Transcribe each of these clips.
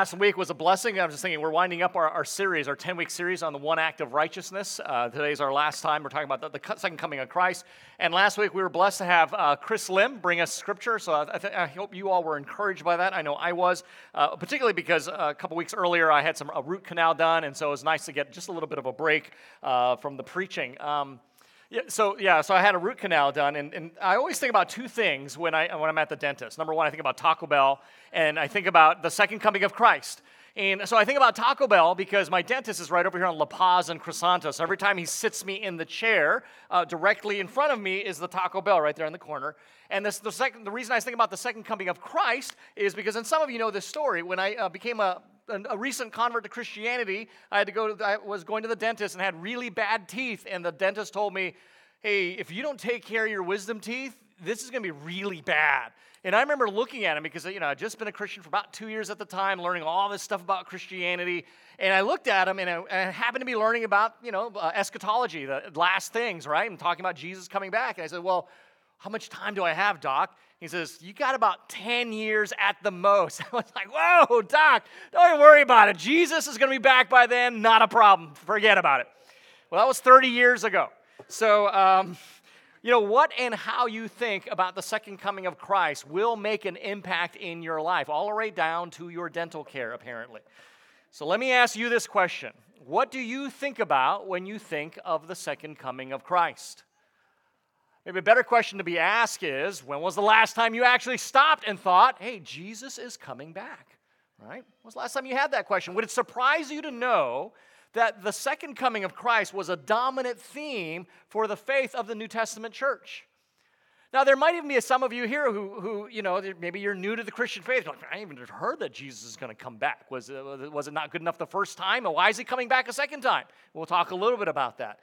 Last week was a blessing. I was just thinking, we're winding up our, our series, our 10 week series on the one act of righteousness. Uh, today's our last time. We're talking about the, the, second coming of Christ. And last week we were blessed to have uh, Chris Lim bring us scripture. So I, th- I, hope you all were encouraged by that. I know I was, uh, particularly because uh, a couple weeks earlier I had some a root canal done. And so it was nice to get just a little bit of a break uh, from the preaching. Um, yeah, so yeah, so I had a root canal done, and, and I always think about two things when I when I'm at the dentist. Number one, I think about Taco Bell, and I think about the second coming of Christ. And so I think about Taco Bell because my dentist is right over here on La Paz and Crisanto. So every time he sits me in the chair, uh, directly in front of me is the Taco Bell right there in the corner. And this, the, second, the reason I think about the second coming of Christ is because, and some of you know this story, when I uh, became a, a, recent convert to Christianity, I had to go. To, I was going to the dentist and had really bad teeth, and the dentist told me, "Hey, if you don't take care of your wisdom teeth, this is going to be really bad." And I remember looking at him because, you know, I'd just been a Christian for about two years at the time, learning all this stuff about Christianity. And I looked at him and I, and I happened to be learning about, you know, uh, eschatology, the last things, right? And talking about Jesus coming back. And I said, well, how much time do I have, Doc? He says, You got about 10 years at the most. I was like, Whoa, Doc, don't worry about it. Jesus is going to be back by then. Not a problem. Forget about it. Well, that was 30 years ago. So, um, you know, what and how you think about the second coming of Christ will make an impact in your life, all the way down to your dental care, apparently. So let me ask you this question What do you think about when you think of the second coming of Christ? Maybe a better question to be asked is when was the last time you actually stopped and thought, hey, Jesus is coming back? Right? When was the last time you had that question? Would it surprise you to know that the second coming of Christ was a dominant theme for the faith of the New Testament church. Now, there might even be some of you here who, who you know, maybe you're new to the Christian faith. Like, I haven't even heard that Jesus is going to come back. Was, was it not good enough the first time? Why is he coming back a second time? We'll talk a little bit about that.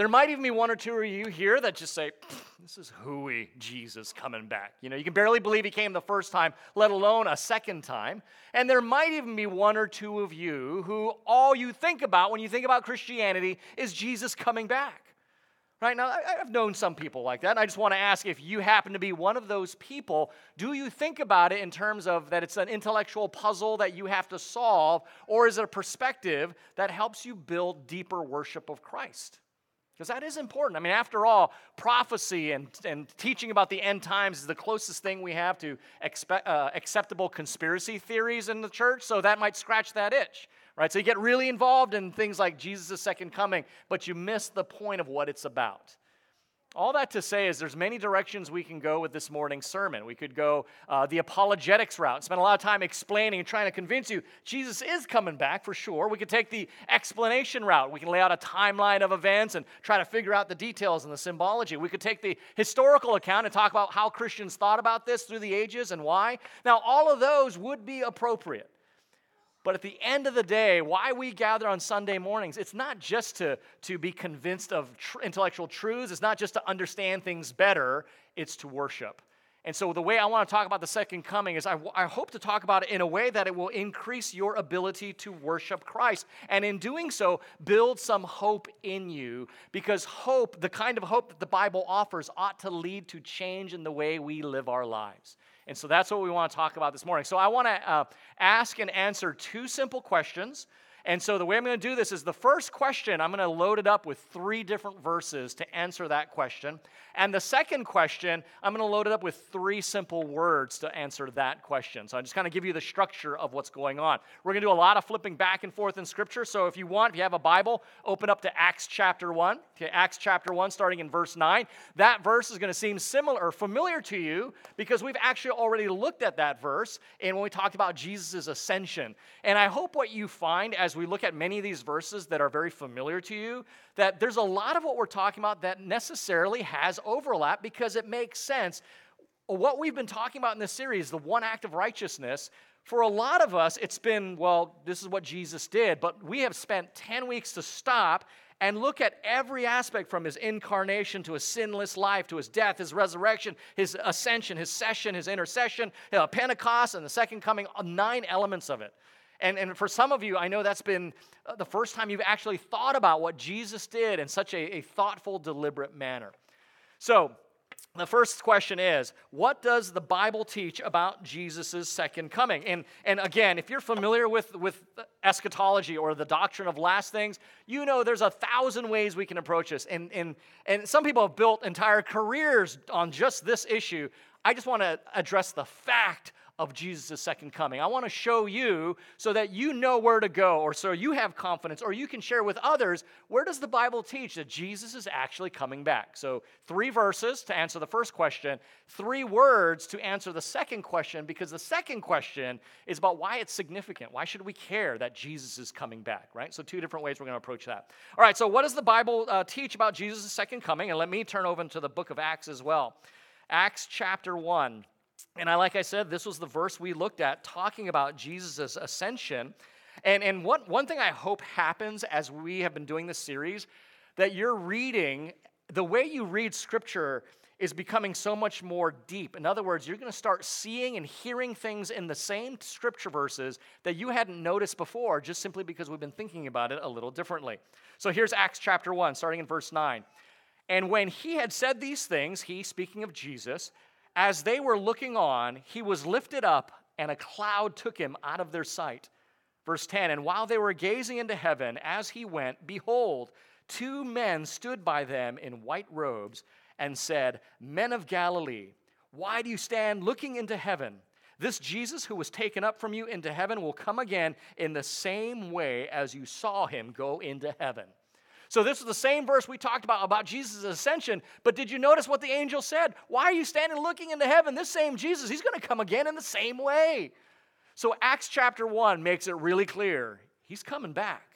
There might even be one or two of you here that just say, This is hooey, Jesus coming back. You know, you can barely believe he came the first time, let alone a second time. And there might even be one or two of you who all you think about when you think about Christianity is Jesus coming back. Right now, I've known some people like that. And I just want to ask if you happen to be one of those people, do you think about it in terms of that it's an intellectual puzzle that you have to solve, or is it a perspective that helps you build deeper worship of Christ? Because that is important. I mean, after all, prophecy and, and teaching about the end times is the closest thing we have to expe- uh, acceptable conspiracy theories in the church, so that might scratch that itch, right? So you get really involved in things like Jesus' second coming, but you miss the point of what it's about. All that to say is there's many directions we can go with this morning's sermon. We could go uh, the apologetics route, spend a lot of time explaining and trying to convince you Jesus is coming back for sure. We could take the explanation route. We can lay out a timeline of events and try to figure out the details and the symbology. We could take the historical account and talk about how Christians thought about this through the ages and why. Now, all of those would be appropriate. But at the end of the day, why we gather on Sunday mornings, it's not just to, to be convinced of tr- intellectual truths, it's not just to understand things better, it's to worship. And so, the way I want to talk about the second coming is I, w- I hope to talk about it in a way that it will increase your ability to worship Christ. And in doing so, build some hope in you because hope, the kind of hope that the Bible offers, ought to lead to change in the way we live our lives. And so that's what we want to talk about this morning. So I want to uh, ask and answer two simple questions. And so the way I'm going to do this is the first question, I'm going to load it up with three different verses to answer that question. And the second question, I'm going to load it up with three simple words to answer that question. So I just kind of give you the structure of what's going on. We're going to do a lot of flipping back and forth in Scripture. So if you want, if you have a Bible, open up to Acts chapter 1. Okay, Acts chapter 1, starting in verse 9. That verse is going to seem similar or familiar to you because we've actually already looked at that verse and when we talked about Jesus' ascension. And I hope what you find as we look at many of these verses that are very familiar to you, that there's a lot of what we're talking about that necessarily has overlap because it makes sense. What we've been talking about in this series, the one act of righteousness, for a lot of us, it's been, well, this is what Jesus did, but we have spent 10 weeks to stop and look at every aspect from his incarnation to his sinless life to his death, his resurrection, his ascension, his session, his intercession, know, Pentecost, and the second coming, uh, nine elements of it. And, and for some of you, I know that's been uh, the first time you've actually thought about what Jesus did in such a, a thoughtful, deliberate manner. So, the first question is what does the bible teach about jesus' second coming? And, and again if you're familiar with, with eschatology or the doctrine of last things you know there's a thousand ways we can approach this. And, and, and some people have built entire careers on just this issue. I just want to address the fact of Jesus' second coming. I want to show you so that you know where to go, or so you have confidence, or you can share with others where does the Bible teach that Jesus is actually coming back? So, three verses to answer the first question, three words to answer the second question, because the second question is about why it's significant. Why should we care that Jesus is coming back, right? So, two different ways we're going to approach that. All right, so what does the Bible uh, teach about Jesus' second coming? And let me turn over to the book of Acts as well. Acts chapter 1. And I, like I said, this was the verse we looked at talking about Jesus' ascension. And, and what, one thing I hope happens as we have been doing this series, that you're reading, the way you read scripture is becoming so much more deep. In other words, you're going to start seeing and hearing things in the same scripture verses that you hadn't noticed before, just simply because we've been thinking about it a little differently. So here's Acts chapter 1, starting in verse 9. And when he had said these things, he, speaking of Jesus, as they were looking on, he was lifted up, and a cloud took him out of their sight. Verse 10 And while they were gazing into heaven as he went, behold, two men stood by them in white robes and said, Men of Galilee, why do you stand looking into heaven? This Jesus who was taken up from you into heaven will come again in the same way as you saw him go into heaven. So, this is the same verse we talked about, about Jesus' ascension. But did you notice what the angel said? Why are you standing looking into heaven? This same Jesus, he's going to come again in the same way. So, Acts chapter 1 makes it really clear he's coming back.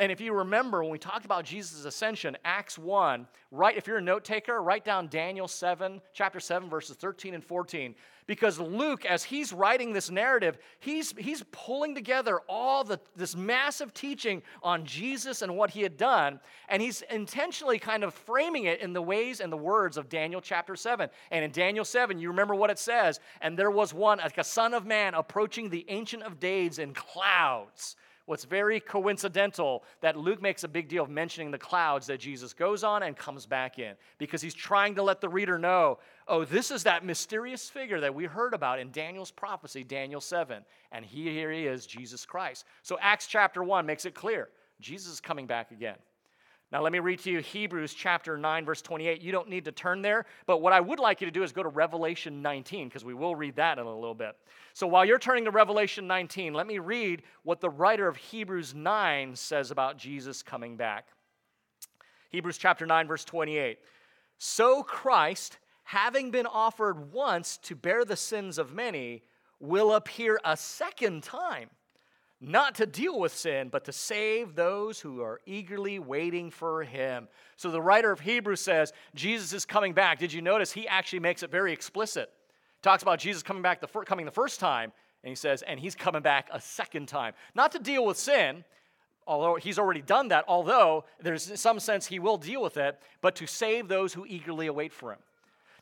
And if you remember when we talked about Jesus' ascension, Acts 1, right, if you're a note taker, write down Daniel 7, chapter 7, verses 13 and 14 because Luke, as he's writing this narrative, he's, he's pulling together all the, this massive teaching on Jesus and what he had done, and he's intentionally kind of framing it in the ways and the words of Daniel chapter 7. And in Daniel 7, you remember what it says, and there was one, like a son of man, approaching the Ancient of Days in clouds what's very coincidental that Luke makes a big deal of mentioning the clouds that Jesus goes on and comes back in because he's trying to let the reader know oh, this is that mysterious figure that we heard about in Daniel's prophecy, Daniel 7. And he, here he is, Jesus Christ. So Acts chapter 1 makes it clear Jesus is coming back again. Now, let me read to you Hebrews chapter 9, verse 28. You don't need to turn there, but what I would like you to do is go to Revelation 19, because we will read that in a little bit. So while you're turning to Revelation 19, let me read what the writer of Hebrews 9 says about Jesus coming back. Hebrews chapter 9, verse 28. So Christ, having been offered once to bear the sins of many, will appear a second time not to deal with sin, but to save those who are eagerly waiting for him. So the writer of Hebrews says Jesus is coming back. Did you notice he actually makes it very explicit? Talks about Jesus coming back the fir- coming the first time, and he says, and he's coming back a second time. Not to deal with sin, although he's already done that, although there's some sense he will deal with it, but to save those who eagerly await for him.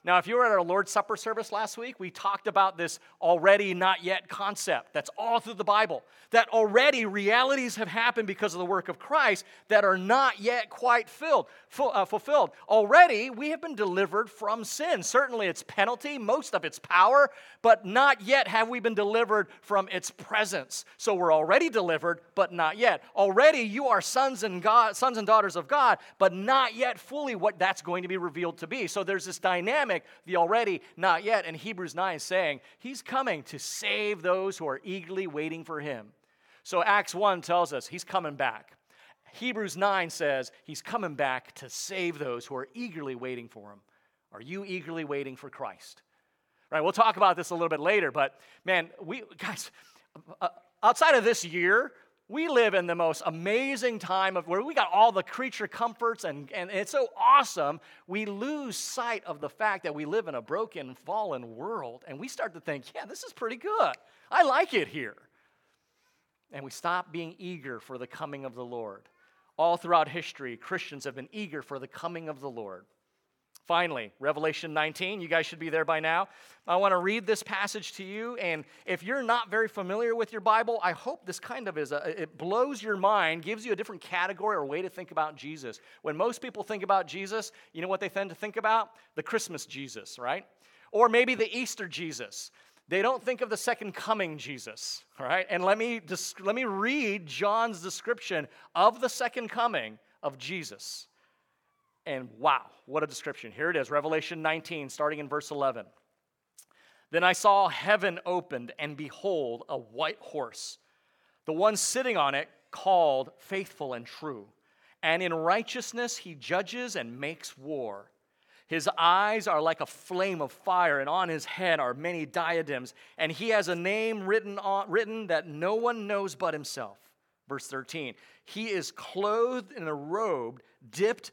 Now, if you were at our Lord's Supper service last week, we talked about this already not yet concept. That's all through the Bible. That already realities have happened because of the work of Christ that are not yet quite filled, uh, fulfilled. Already, we have been delivered from sin. Certainly, its penalty, most of its power, but not yet have we been delivered from its presence. So we're already delivered, but not yet. Already, you are sons and God, sons and daughters of God, but not yet fully what that's going to be revealed to be. So there's this dynamic the already, not yet. And Hebrews 9 saying, He's coming to save those who are eagerly waiting for Him. So Acts 1 tells us He's coming back. Hebrews 9 says He's coming back to save those who are eagerly waiting for Him. Are you eagerly waiting for Christ? Right, we'll talk about this a little bit later, but man, we guys, uh, outside of this year, we live in the most amazing time of where we got all the creature comforts and, and it's so awesome. We lose sight of the fact that we live in a broken fallen world and we start to think yeah this is pretty good. I like it here. And we stop being eager for the coming of the lord. All throughout history christians have been eager for the coming of the lord Finally, Revelation 19, you guys should be there by now. I want to read this passage to you, and if you're not very familiar with your Bible, I hope this kind of is a, it blows your mind, gives you a different category or way to think about Jesus. When most people think about Jesus, you know what they tend to think about? The Christmas Jesus, right? Or maybe the Easter Jesus. They don't think of the second coming Jesus, all right? And let me, let me read John's description of the second coming of Jesus. And wow, what a description. Here it is Revelation 19, starting in verse 11. Then I saw heaven opened, and behold, a white horse. The one sitting on it called Faithful and True. And in righteousness he judges and makes war. His eyes are like a flame of fire, and on his head are many diadems. And he has a name written, on, written that no one knows but himself. Verse 13 He is clothed in a robe dipped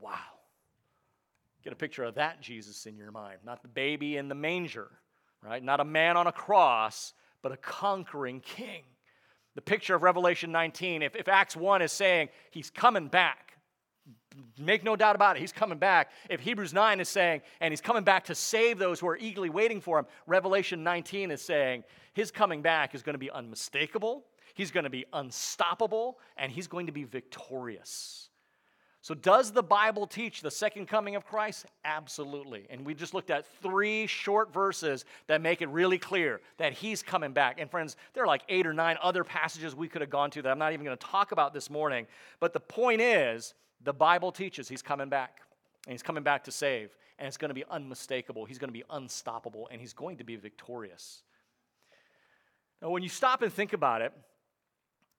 Wow. Get a picture of that Jesus in your mind. Not the baby in the manger, right? Not a man on a cross, but a conquering king. The picture of Revelation 19, if, if Acts 1 is saying he's coming back, make no doubt about it, he's coming back. If Hebrews 9 is saying, and he's coming back to save those who are eagerly waiting for him, Revelation 19 is saying his coming back is going to be unmistakable, he's going to be unstoppable, and he's going to be victorious. So, does the Bible teach the second coming of Christ? Absolutely. And we just looked at three short verses that make it really clear that he's coming back. And, friends, there are like eight or nine other passages we could have gone to that I'm not even going to talk about this morning. But the point is, the Bible teaches he's coming back. And he's coming back to save. And it's going to be unmistakable. He's going to be unstoppable. And he's going to be victorious. Now, when you stop and think about it,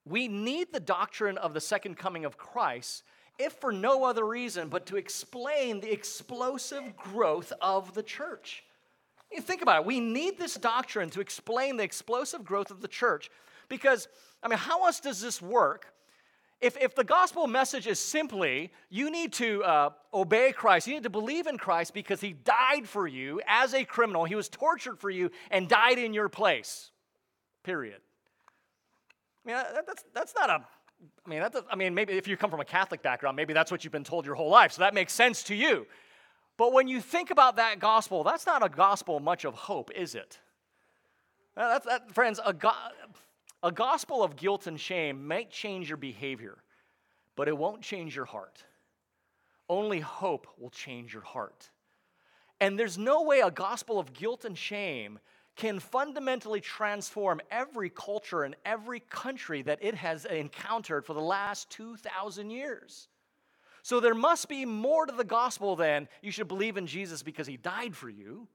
we need the doctrine of the second coming of Christ if for no other reason but to explain the explosive growth of the church. You think about it. We need this doctrine to explain the explosive growth of the church because, I mean, how else does this work? If, if the gospel message is simply you need to uh, obey Christ, you need to believe in Christ because he died for you as a criminal, he was tortured for you and died in your place, period. I mean, that's, that's not a I mean, I mean, maybe if you come from a Catholic background, maybe that's what you've been told your whole life, so that makes sense to you. But when you think about that gospel, that's not a gospel much of hope, is it? That's, that, friends, a, go- a gospel of guilt and shame might change your behavior, but it won't change your heart. Only hope will change your heart. And there's no way a gospel of guilt and shame can fundamentally transform every culture and every country that it has encountered for the last 2,000 years. So there must be more to the gospel than you should believe in Jesus because he died for you.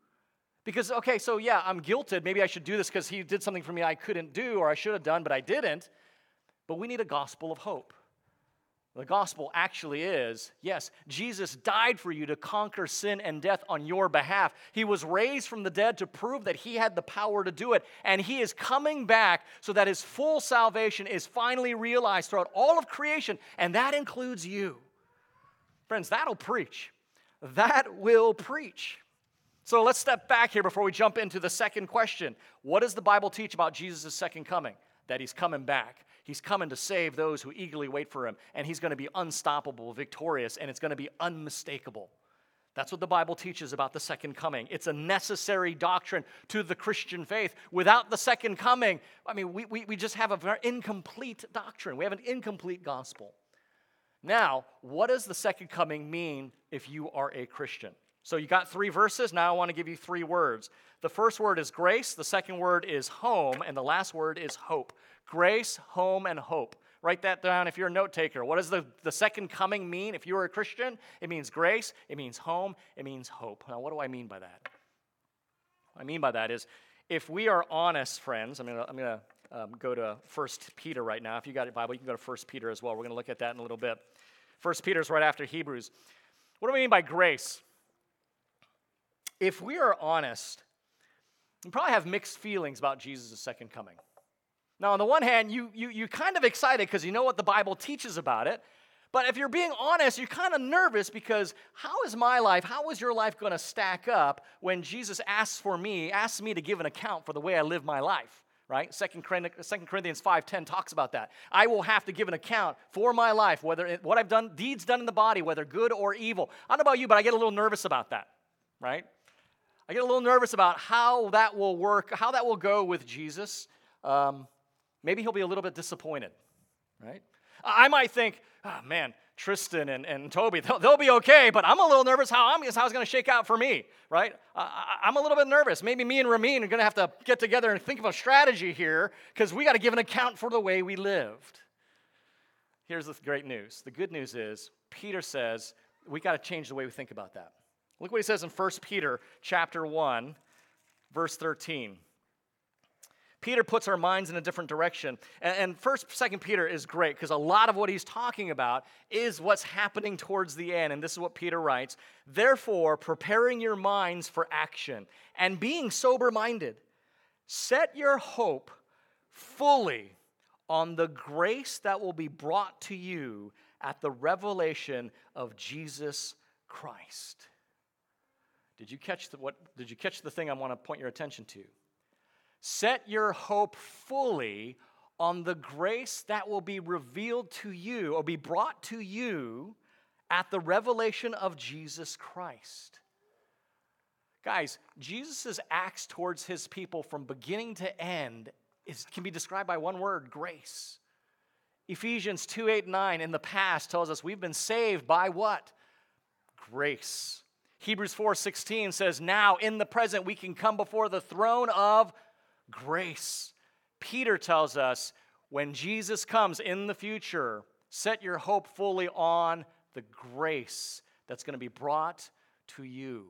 Because, okay, so yeah, I'm guilted. Maybe I should do this because he did something for me I couldn't do or I should have done, but I didn't. But we need a gospel of hope. The gospel actually is yes, Jesus died for you to conquer sin and death on your behalf. He was raised from the dead to prove that he had the power to do it. And he is coming back so that his full salvation is finally realized throughout all of creation, and that includes you. Friends, that'll preach. That will preach. So let's step back here before we jump into the second question. What does the Bible teach about Jesus' second coming? That he's coming back. He's coming to save those who eagerly wait for him, and he's going to be unstoppable, victorious, and it's going to be unmistakable. That's what the Bible teaches about the second coming. It's a necessary doctrine to the Christian faith. Without the second coming, I mean, we, we, we just have a very incomplete doctrine. We have an incomplete gospel. Now, what does the second coming mean if you are a Christian? So you got three verses. Now I want to give you three words. The first word is grace, the second word is home, and the last word is hope. Grace, home, and hope. Write that down if you're a note taker. What does the, the second coming mean if you are a Christian? It means grace, it means home, it means hope. Now, what do I mean by that? What I mean by that is if we are honest, friends, I'm going to I'm gonna, um, go to 1 Peter right now. If you got a Bible, you can go to 1 Peter as well. We're going to look at that in a little bit. 1 Peter is right after Hebrews. What do we mean by grace? if we are honest, we probably have mixed feelings about Jesus' second coming. Now, on the one hand, you, you, you're kind of excited because you know what the Bible teaches about it. But if you're being honest, you're kind of nervous because how is my life, how is your life going to stack up when Jesus asks for me, asks me to give an account for the way I live my life? Right? Second Corinthians 5.10 talks about that. I will have to give an account for my life, whether it, what I've done, deeds done in the body, whether good or evil. I don't know about you, but I get a little nervous about that, right? I get a little nervous about how that will work, how that will go with Jesus. Um, maybe he'll be a little bit disappointed, right? I might think, oh, man, Tristan and, and Toby, they'll, they'll, be okay, but I'm a little nervous how, I'm, how it's going to shake out for me, right? I, am a little bit nervous. Maybe me and Ramin are going to have to get together and think of a strategy here because we got to give an account for the way we lived. Here's the great news the good news is, Peter says, we got to change the way we think about that. Look what he says in 1 Peter chapter 1, verse 13. Peter puts our minds in a different direction. And, and first, second Peter is great because a lot of what he's talking about is what's happening towards the end. And this is what Peter writes. Therefore, preparing your minds for action and being sober minded, set your hope fully on the grace that will be brought to you at the revelation of Jesus Christ. Did you catch the, what, did you catch the thing I want to point your attention to? Set your hope fully on the grace that will be revealed to you or be brought to you at the revelation of Jesus Christ. Guys, Jesus' acts towards his people from beginning to end is, can be described by one word grace. Ephesians 2 8 9 in the past tells us we've been saved by what? Grace. Hebrews 4 16 says, Now in the present we can come before the throne of grace. Peter tells us when Jesus comes in the future, set your hope fully on the grace that's going to be brought to you.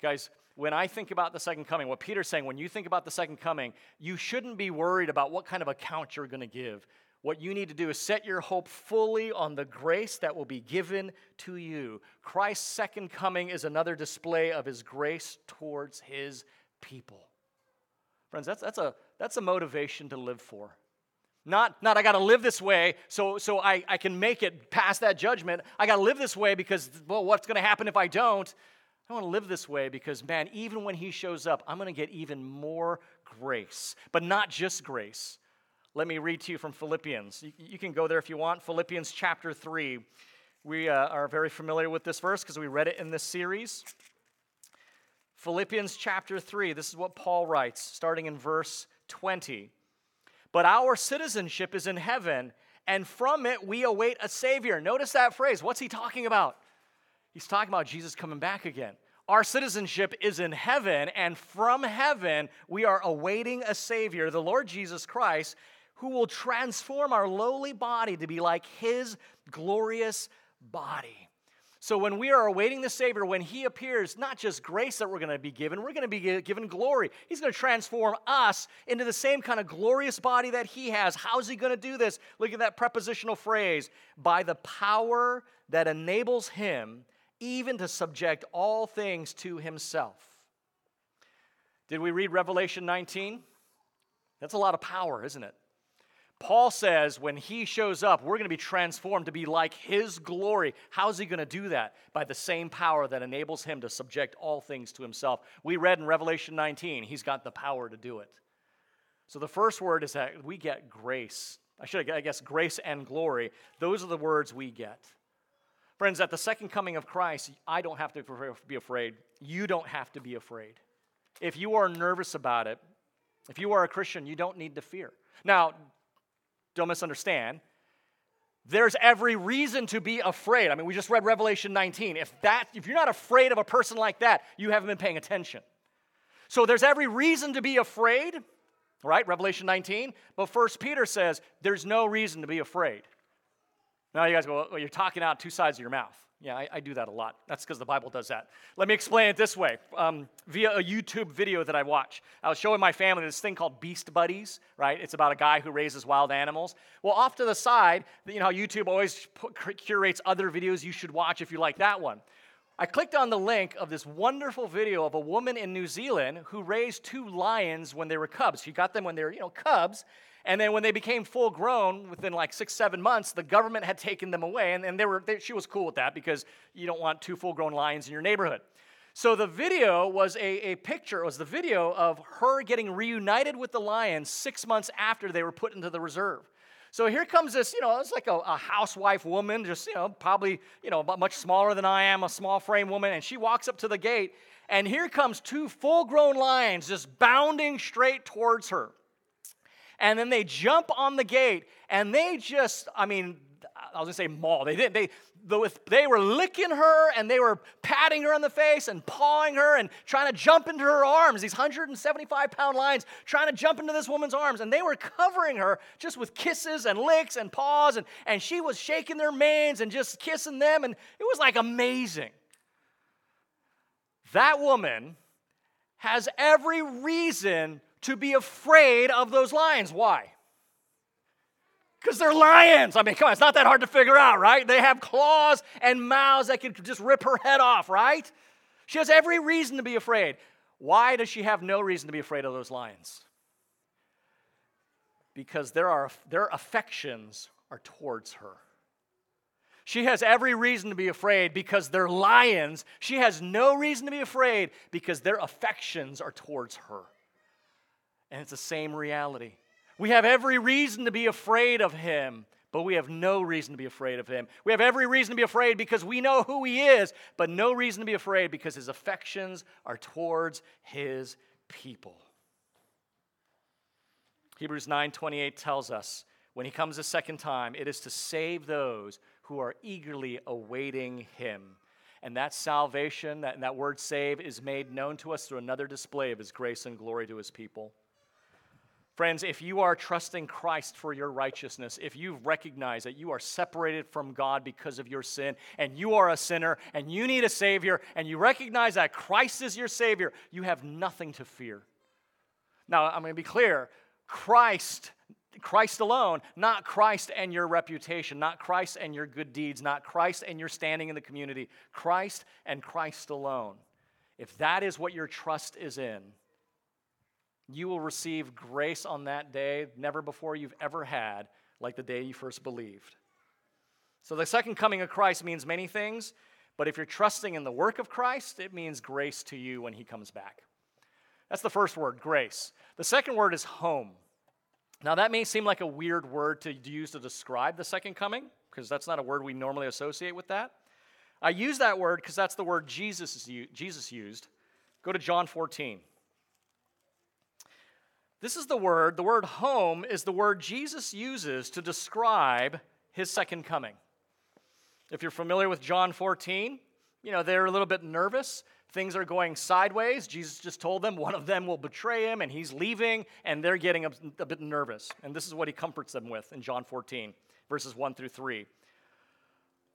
Guys, when I think about the second coming, what Peter's saying, when you think about the second coming, you shouldn't be worried about what kind of account you're going to give. What you need to do is set your hope fully on the grace that will be given to you. Christ's second coming is another display of his grace towards his people. Friends, that's, that's, a, that's a motivation to live for. Not, not I got to live this way so, so I, I can make it past that judgment. I got to live this way because, well, what's going to happen if I don't? I want to live this way because, man, even when he shows up, I'm going to get even more grace. But not just grace. Let me read to you from Philippians. You, you can go there if you want. Philippians chapter 3. We uh, are very familiar with this verse because we read it in this series. Philippians chapter 3, this is what Paul writes, starting in verse 20. But our citizenship is in heaven, and from it we await a Savior. Notice that phrase. What's he talking about? He's talking about Jesus coming back again. Our citizenship is in heaven, and from heaven we are awaiting a Savior, the Lord Jesus Christ, who will transform our lowly body to be like his glorious body. So when we are awaiting the Savior, when He appears, not just grace that we're going to be given, we're going to be given glory. He's going to transform us into the same kind of glorious body that He has. How's He going to do this? Look at that prepositional phrase by the power that enables Him even to subject all things to Himself. Did we read Revelation 19? That's a lot of power, isn't it? Paul says when he shows up, we're going to be transformed to be like his glory. How's he going to do that? By the same power that enables him to subject all things to himself. We read in Revelation 19, he's got the power to do it. So the first word is that we get grace. I should, I guess, grace and glory. Those are the words we get. Friends, at the second coming of Christ, I don't have to be afraid. You don't have to be afraid. If you are nervous about it, if you are a Christian, you don't need to fear. Now, don't misunderstand. There's every reason to be afraid. I mean, we just read Revelation 19. If that if you're not afraid of a person like that, you haven't been paying attention. So there's every reason to be afraid, right? Revelation 19. But First Peter says there's no reason to be afraid. Now you guys go, well, you're talking out two sides of your mouth. Yeah, I, I do that a lot. That's because the Bible does that. Let me explain it this way um, via a YouTube video that I watch. I was showing my family this thing called Beast Buddies, right? It's about a guy who raises wild animals. Well, off to the side, you know how YouTube always curates other videos you should watch if you like that one. I clicked on the link of this wonderful video of a woman in New Zealand who raised two lions when they were cubs. She got them when they were, you know, cubs. And then when they became full grown, within like six, seven months, the government had taken them away. And, and they were, they, she was cool with that because you don't want two full grown lions in your neighborhood. So the video was a, a picture, was the video of her getting reunited with the lions six months after they were put into the reserve. So here comes this, you know, it's like a, a, housewife woman, just, you know, probably, you know, much smaller than I am, a small frame woman, and she walks up to the gate, and here comes two full grown lions just bounding straight towards her. And then they jump on the gate, and they just, I mean, I was gonna say maul. They did. They they were licking her and they were patting her on the face and pawing her and trying to jump into her arms. These 175 pound lions trying to jump into this woman's arms. And they were covering her just with kisses and licks and paws. And, and she was shaking their manes and just kissing them. And it was like amazing. That woman has every reason to be afraid of those lions. Why? Because they're lions. I mean, come on, it's not that hard to figure out, right? They have claws and mouths that could just rip her head off, right? She has every reason to be afraid. Why does she have no reason to be afraid of those lions? Because there are, their affections are towards her. She has every reason to be afraid because they're lions. She has no reason to be afraid because their affections are towards her. And it's the same reality. We have every reason to be afraid of him, but we have no reason to be afraid of him. We have every reason to be afraid because we know who he is, but no reason to be afraid because his affections are towards his people. Hebrews 9:28 tells us when he comes a second time, it is to save those who are eagerly awaiting him. And that salvation, that, that word save, is made known to us through another display of his grace and glory to his people. Friends, if you are trusting Christ for your righteousness, if you've recognized that you are separated from God because of your sin, and you are a sinner, and you need a Savior, and you recognize that Christ is your Savior, you have nothing to fear. Now, I'm going to be clear Christ, Christ alone, not Christ and your reputation, not Christ and your good deeds, not Christ and your standing in the community, Christ and Christ alone. If that is what your trust is in, you will receive grace on that day, never before you've ever had, like the day you first believed. So, the second coming of Christ means many things, but if you're trusting in the work of Christ, it means grace to you when he comes back. That's the first word, grace. The second word is home. Now, that may seem like a weird word to use to describe the second coming, because that's not a word we normally associate with that. I use that word because that's the word Jesus, Jesus used. Go to John 14. This is the word, the word home is the word Jesus uses to describe his second coming. If you're familiar with John 14, you know, they're a little bit nervous. Things are going sideways. Jesus just told them one of them will betray him and he's leaving, and they're getting a, a bit nervous. And this is what he comforts them with in John 14, verses 1 through 3.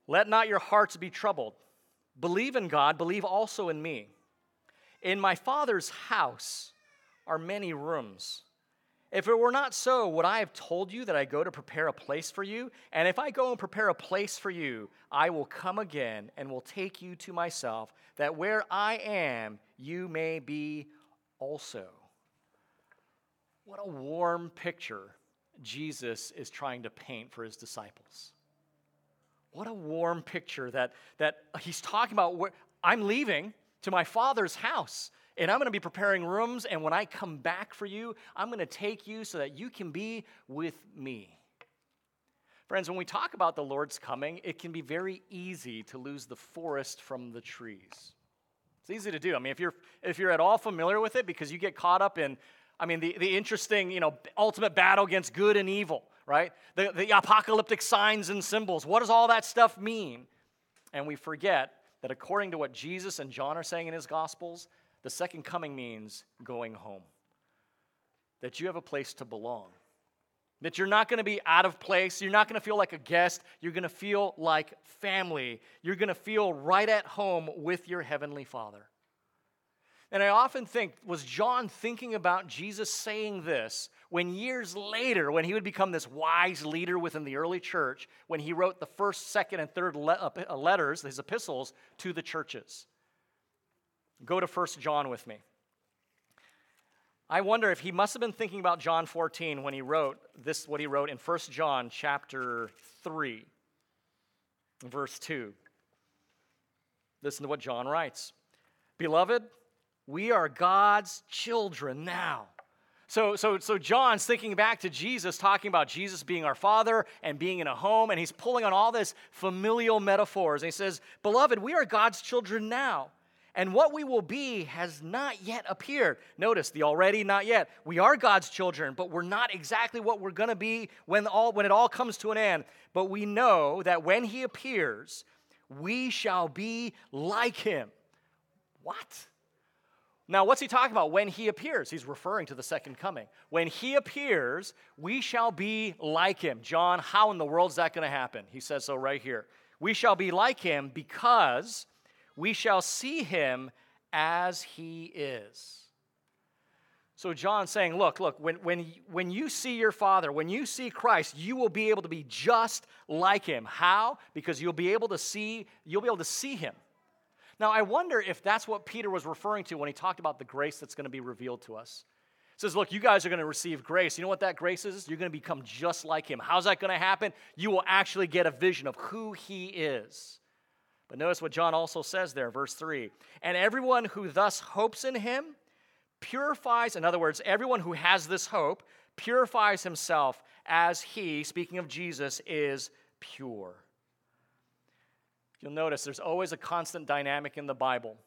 Let not your hearts be troubled. Believe in God, believe also in me. In my Father's house, are many rooms. If it were not so, would I have told you that I go to prepare a place for you? And if I go and prepare a place for you, I will come again and will take you to myself, that where I am, you may be also. What a warm picture Jesus is trying to paint for his disciples. What a warm picture that, that he's talking about where I'm leaving to my father's house and I'm going to be preparing rooms. And when I come back for you, I'm going to take you so that you can be with me. Friends, when we talk about the Lord's coming, it can be very easy to lose the forest from the trees. It's easy to do. I mean, if you're if you're at all familiar with it, because you get caught up in, I mean, the, the interesting, you know, ultimate battle against good and evil, right? The, the apocalyptic signs and symbols. What does all that stuff mean? And we forget that according to what Jesus and John are saying in his gospels, the second coming means going home, that you have a place to belong, that you're not going to be out of place. You're not going to feel like a guest. You're going to feel like family. You're going to feel right at home with your Heavenly Father. And I often think, was John thinking about Jesus saying this when years later, when he would become this wise leader within the early church, when he wrote the first, second, and third le- uh, letters, his epistles, to the churches? Go to 1 John with me. I wonder if he must have been thinking about John 14 when he wrote this, what he wrote in 1 John chapter 3, verse 2. Listen to what John writes Beloved, we are God's children now. So, so, so John's thinking back to Jesus, talking about Jesus being our father and being in a home, and he's pulling on all this familial metaphors. And he says, Beloved, we are God's children now and what we will be has not yet appeared. Notice the already, not yet. We are God's children, but we're not exactly what we're going to be when, all, when it all comes to an end. But we know that when He appears, we shall be like Him. What? Now, what's he talking about when he appears? He's referring to the second coming. When he appears, we shall be like him. John, how in the world is that going to happen? He says so right here. We shall be like him because we shall see him as he is. So John's saying, look, look, when, when, when you see your Father, when you see Christ, you will be able to be just like him. How? Because you'll be able to see, you'll be able to see him. Now, I wonder if that's what Peter was referring to when he talked about the grace that's going to be revealed to us. He says, Look, you guys are going to receive grace. You know what that grace is? You're going to become just like him. How's that going to happen? You will actually get a vision of who he is. But notice what John also says there, verse 3 And everyone who thus hopes in him purifies, in other words, everyone who has this hope purifies himself as he, speaking of Jesus, is pure. You'll notice there's always a constant dynamic in the Bible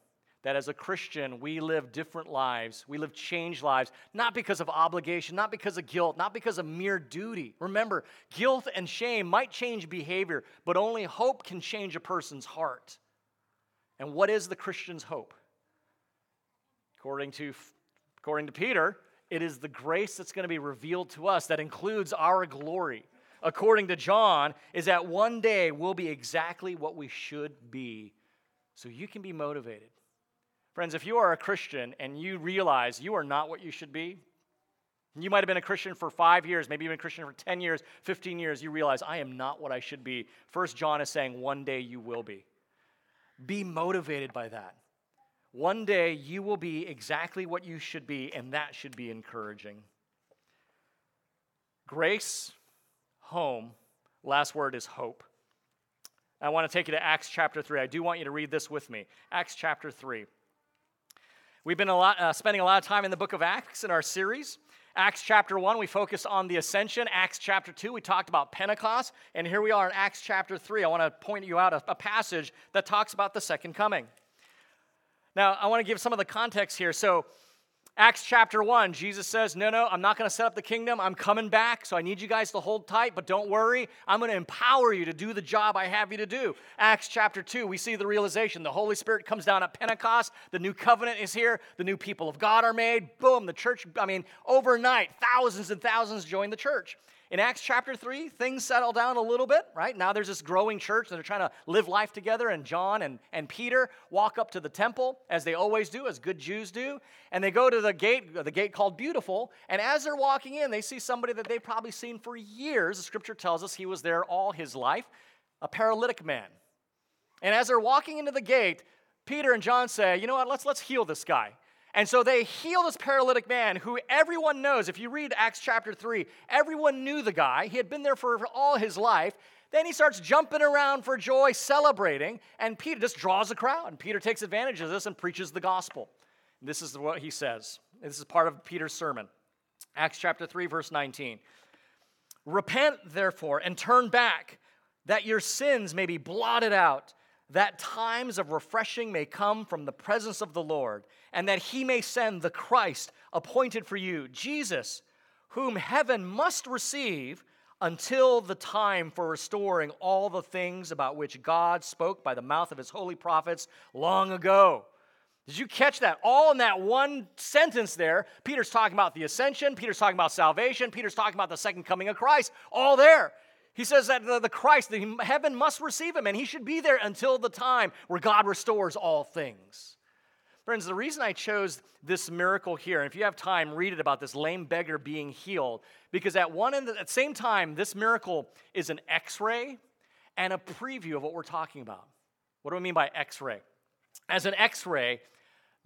that as a Christian, we live different lives. We live changed lives, not because of obligation, not because of guilt, not because of mere duty. Remember, guilt and shame might change behavior, but only hope can change a person's heart. And what is the Christian's hope? According to, according to Peter, it is the grace that's going to be revealed to us that includes our glory. According to John, is that one day we'll be exactly what we should be so you can be motivated Friends, if you are a Christian and you realize you are not what you should be, you might have been a Christian for five years, maybe you've been a Christian for 10 years, 15 years, you realize I am not what I should be. First John is saying one day you will be. Be motivated by that. One day you will be exactly what you should be, and that should be encouraging. Grace, home, last word is hope. I want to take you to Acts chapter 3. I do want you to read this with me. Acts chapter 3. We've been a lot, uh, spending a lot of time in the book of Acts in our series. Acts chapter 1, we focused on the ascension. Acts chapter 2, we talked about Pentecost. And here we are in Acts chapter 3. I want to point you out a, a passage that talks about the second coming. Now, I want to give some of the context here. So, Acts chapter 1, Jesus says, No, no, I'm not going to set up the kingdom. I'm coming back, so I need you guys to hold tight, but don't worry. I'm going to empower you to do the job I have you to do. Acts chapter 2, we see the realization. The Holy Spirit comes down at Pentecost. The new covenant is here. The new people of God are made. Boom, the church, I mean, overnight, thousands and thousands join the church. In Acts chapter 3, things settle down a little bit, right? Now there's this growing church that are trying to live life together, and John and, and Peter walk up to the temple, as they always do, as good Jews do, and they go to the gate, the gate called Beautiful, and as they're walking in, they see somebody that they've probably seen for years. The scripture tells us he was there all his life, a paralytic man. And as they're walking into the gate, Peter and John say, you know what, let's, let's heal this guy. And so they heal this paralytic man who everyone knows. If you read Acts chapter 3, everyone knew the guy. He had been there for all his life. Then he starts jumping around for joy, celebrating, and Peter just draws a crowd. And Peter takes advantage of this and preaches the gospel. This is what he says. This is part of Peter's sermon. Acts chapter 3, verse 19. Repent, therefore, and turn back, that your sins may be blotted out that times of refreshing may come from the presence of the Lord, and that he may send the Christ appointed for you, Jesus, whom heaven must receive until the time for restoring all the things about which God spoke by the mouth of his holy prophets long ago. Did you catch that? All in that one sentence there. Peter's talking about the ascension, Peter's talking about salvation, Peter's talking about the second coming of Christ, all there. He says that the, Christ, the heaven must receive him, and he should be there until the time where God restores all things. Friends, the reason I chose this miracle here, and if you have time, read it about this lame beggar being healed, because at one end, at the same time, this miracle is an x ray and a preview of what we're talking about. What do I mean by x ray? As an x ray,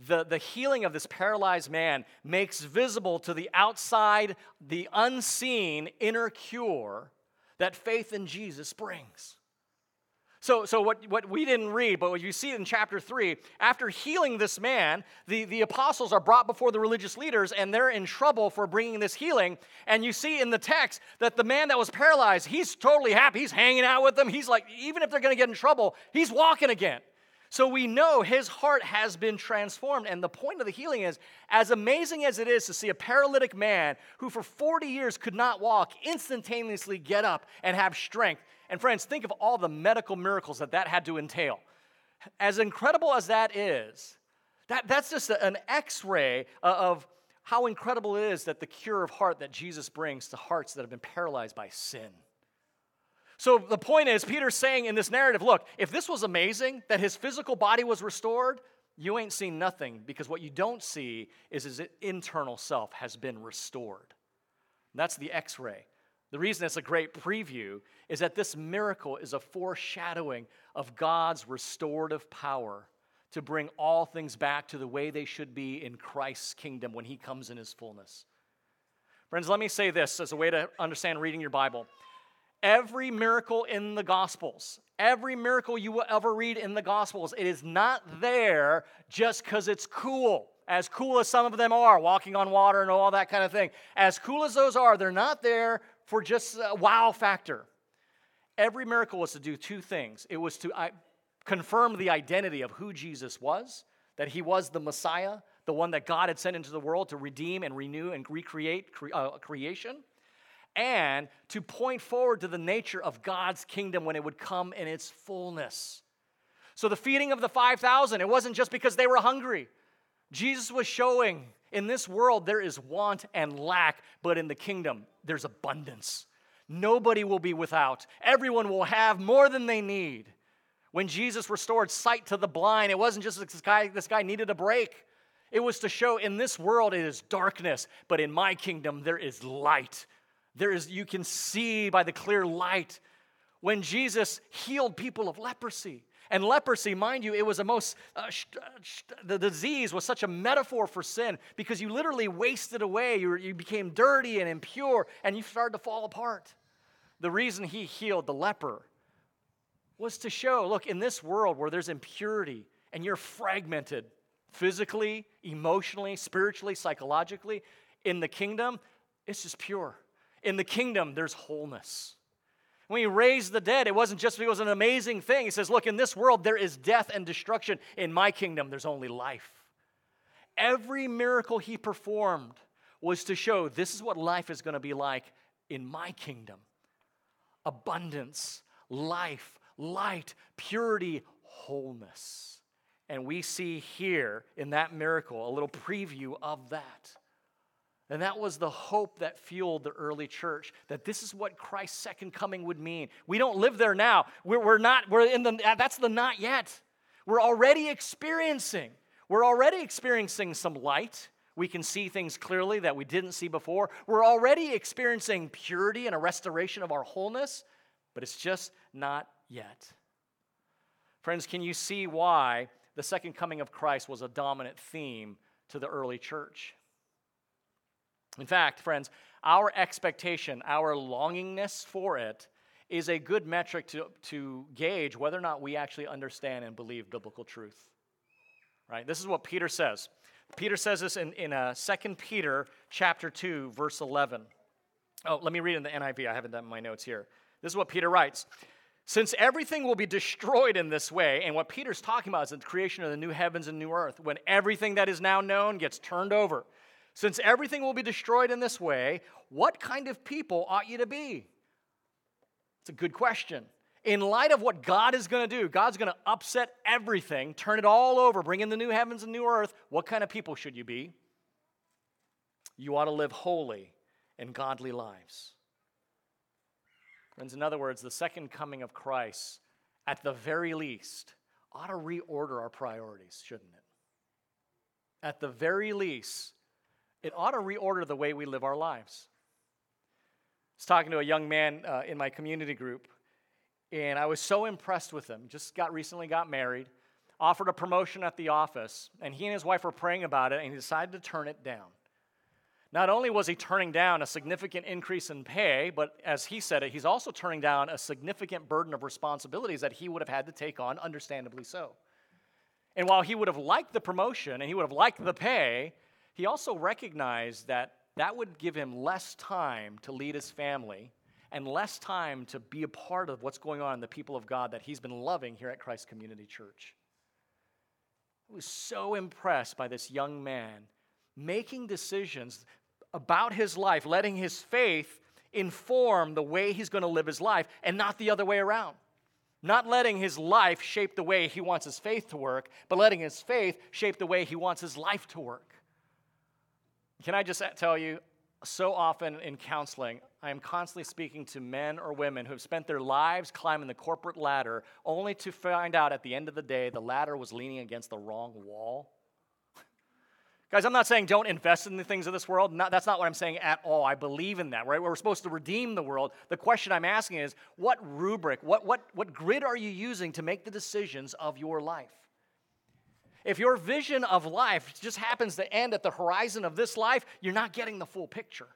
the, the healing of this paralyzed man makes visible to the outside, the unseen inner cure that faith in Jesus brings. So, so what, what we didn't read, but what you see in chapter 3, after healing this man, the, the apostles are brought before the religious leaders and they're in trouble for bringing this healing. And you see in the text that the man that was paralyzed, he's totally happy. He's hanging out with them. He's like, even if they're going to get in trouble, he's walking again. So we know his heart has been transformed. And the point of the healing is as amazing as it is to see a paralytic man who for 40 years could not walk instantaneously get up and have strength. And friends, think of all the medical miracles that that had to entail. As incredible as that is, that, that's just an x ray uh, of how incredible it is that the cure of heart that Jesus brings to hearts that have been paralyzed by sin. So the point is, Peter's saying in this narrative look, if this was amazing, that his physical body was restored, you ain't seen nothing because what you don't see is his internal self has been restored. And that's the x ray. The reason it's a great preview is that this miracle is a foreshadowing of God's restorative power to bring all things back to the way they should be in Christ's kingdom when he comes in his fullness. Friends, let me say this as a way to understand reading your Bible. Every miracle in the Gospels, every miracle you will ever read in the Gospels, it is not there just because it's cool. As cool as some of them are, walking on water and all that kind of thing. As cool as those are, they're not there for just a wow factor. Every miracle was to do two things it was to confirm the identity of who Jesus was, that he was the Messiah, the one that God had sent into the world to redeem and renew and recreate cre- uh, creation and to point forward to the nature of God's kingdom when it would come in its fullness. So, the feeding of the 5,000, it wasn't just because they were hungry. Jesus was showing in this world there is want and lack, but in the kingdom there's abundance. Nobody will be without, everyone will have more than they need. When Jesus restored sight to the blind, it wasn't just this guy, this guy needed a break. It was to show in this world it is darkness, but in my kingdom there is light. There is, you can see by the clear light when Jesus healed people of leprosy. And leprosy, mind you, it was a most, uh, sh- sh- the disease was such a metaphor for sin because you literally wasted away. You, you became dirty and impure and you started to fall apart. The reason he healed the leper was to show look, in this world where there's impurity and you're fragmented physically, emotionally, spiritually, psychologically, in the kingdom, it's just pure in the kingdom, there's wholeness. When he raised the dead, it wasn't just because it was an amazing thing. He says, Look, in this world, there is death and destruction. In my kingdom, there's only life. Every miracle he performed was to show this is what life is going to be like in my kingdom abundance, life, light, purity, wholeness. And we see here in that miracle a little preview of that. And that was the hope that fueled the early church that this is what Christ's second coming would mean. We don't live there now. We're, we're not, we're in the, that's the not yet. We're already experiencing, we're already experiencing some light. We can see things clearly that we didn't see before. We're already experiencing purity and a restoration of our wholeness, but it's just not yet. Friends, can you see why the second coming of Christ was a dominant theme to the early church? In fact, friends, our expectation, our longingness for it, is a good metric to, to gauge whether or not we actually understand and believe biblical truth. Right? This is what Peter says. Peter says this in, in uh, 2 Peter chapter 2, verse 11. Oh, let me read in the NIV. I have it in my notes here. This is what Peter writes. Since everything will be destroyed in this way, and what Peter's talking about is the creation of the new heavens and new earth, when everything that is now known gets turned over since everything will be destroyed in this way, what kind of people ought you to be? It's a good question. In light of what God is going to do, God's going to upset everything, turn it all over, bring in the new heavens and new earth. What kind of people should you be? You ought to live holy and godly lives. Friends, in other words, the second coming of Christ, at the very least, ought to reorder our priorities, shouldn't it? at the very least, it ought to reorder the way we live our lives. I was talking to a young man uh, in my community group, and I was so impressed with him. Just got recently got married, offered a promotion at the office, and he and his wife were praying about it, and he decided to turn it down. Not only was he turning down a significant increase in pay, but as he said it, he's also turning down a significant burden of responsibilities that he would have had to take on, understandably so. And while he would have liked the promotion and he would have liked the pay, he also recognized that that would give him less time to lead his family and less time to be a part of what's going on in the people of God that he's been loving here at Christ Community Church. I was so impressed by this young man making decisions about his life, letting his faith inform the way he's going to live his life and not the other way around. Not letting his life shape the way he wants his faith to work, but letting his faith shape the way he wants his life to work. Can I just tell you, so often in counseling, I am constantly speaking to men or women who have spent their lives climbing the corporate ladder only to find out at the end of the day the ladder was leaning against the wrong wall. Guys, I'm not saying don't invest in the things of this world. Not, that's not what I'm saying at all. I believe in that, right? We're supposed to redeem the world. The question I'm asking is what rubric, what, what, what grid are you using to make the decisions of your life? If your vision of life just happens to end at the horizon of this life, you're not getting the full picture.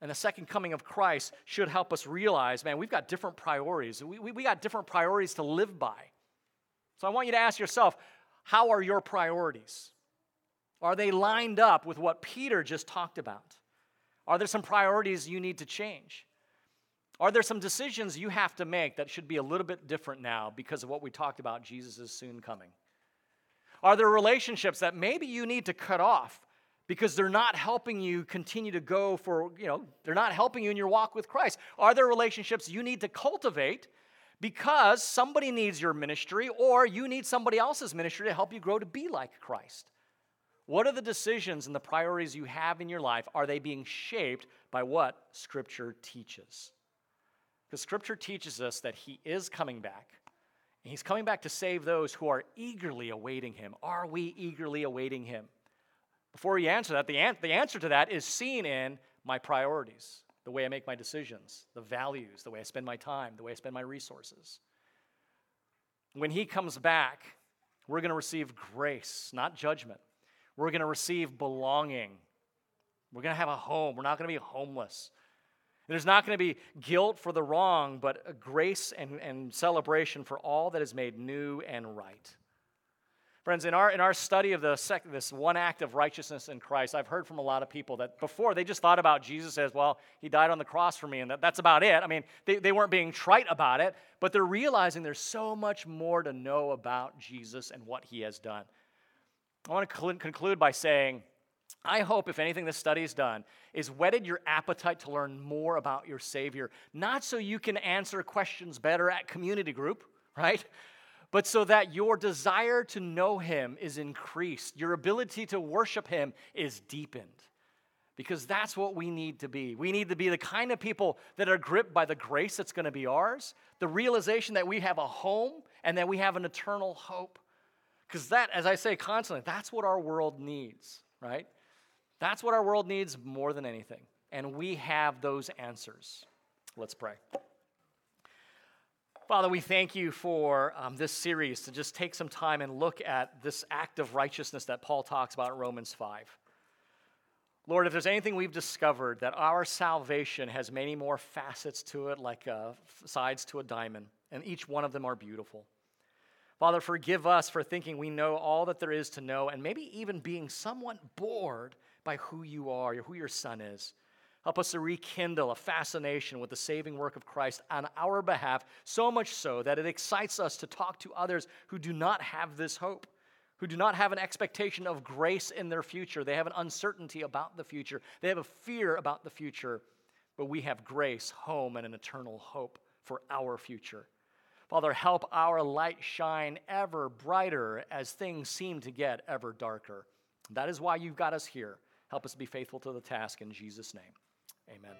And the second coming of Christ should help us realize man, we've got different priorities. We, we, we got different priorities to live by. So I want you to ask yourself how are your priorities? Are they lined up with what Peter just talked about? Are there some priorities you need to change? Are there some decisions you have to make that should be a little bit different now because of what we talked about Jesus' is soon coming? Are there relationships that maybe you need to cut off because they're not helping you continue to go for, you know, they're not helping you in your walk with Christ? Are there relationships you need to cultivate because somebody needs your ministry or you need somebody else's ministry to help you grow to be like Christ? What are the decisions and the priorities you have in your life? Are they being shaped by what Scripture teaches? Because Scripture teaches us that He is coming back and he's coming back to save those who are eagerly awaiting him. Are we eagerly awaiting him? Before you answer that, the, an- the answer to that is seen in my priorities, the way I make my decisions, the values, the way I spend my time, the way I spend my resources. When he comes back, we're going to receive grace, not judgment. We're going to receive belonging. We're going to have a home. We're not going to be homeless. There's not going to be guilt for the wrong, but grace and, and celebration for all that is made new and right. Friends, in our, in our study of the sec, this one act of righteousness in Christ, I've heard from a lot of people that before they just thought about Jesus as, well, he died on the cross for me, and that, that's about it. I mean, they, they weren't being trite about it, but they're realizing there's so much more to know about Jesus and what he has done. I want to conclude by saying, I hope, if anything this study has done, is whetted your appetite to learn more about your Savior, not so you can answer questions better at community group, right? But so that your desire to know Him is increased, your ability to worship Him is deepened. Because that's what we need to be. We need to be the kind of people that are gripped by the grace that's going to be ours, the realization that we have a home and that we have an eternal hope. Because that, as I say constantly, that's what our world needs, right? That's what our world needs more than anything. And we have those answers. Let's pray. Father, we thank you for um, this series to just take some time and look at this act of righteousness that Paul talks about in Romans 5. Lord, if there's anything we've discovered, that our salvation has many more facets to it, like uh, sides to a diamond, and each one of them are beautiful. Father, forgive us for thinking we know all that there is to know, and maybe even being somewhat bored by who you are, who your son is. Help us to rekindle a fascination with the saving work of Christ on our behalf, so much so that it excites us to talk to others who do not have this hope, who do not have an expectation of grace in their future. They have an uncertainty about the future, they have a fear about the future, but we have grace, home, and an eternal hope for our future. Father, help our light shine ever brighter as things seem to get ever darker. That is why you've got us here. Help us be faithful to the task in Jesus' name. Amen.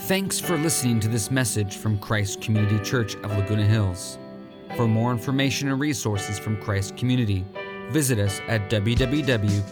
Thanks for listening to this message from Christ Community Church of Laguna Hills. For more information and resources from Christ Community, visit us at www.ccclh.org.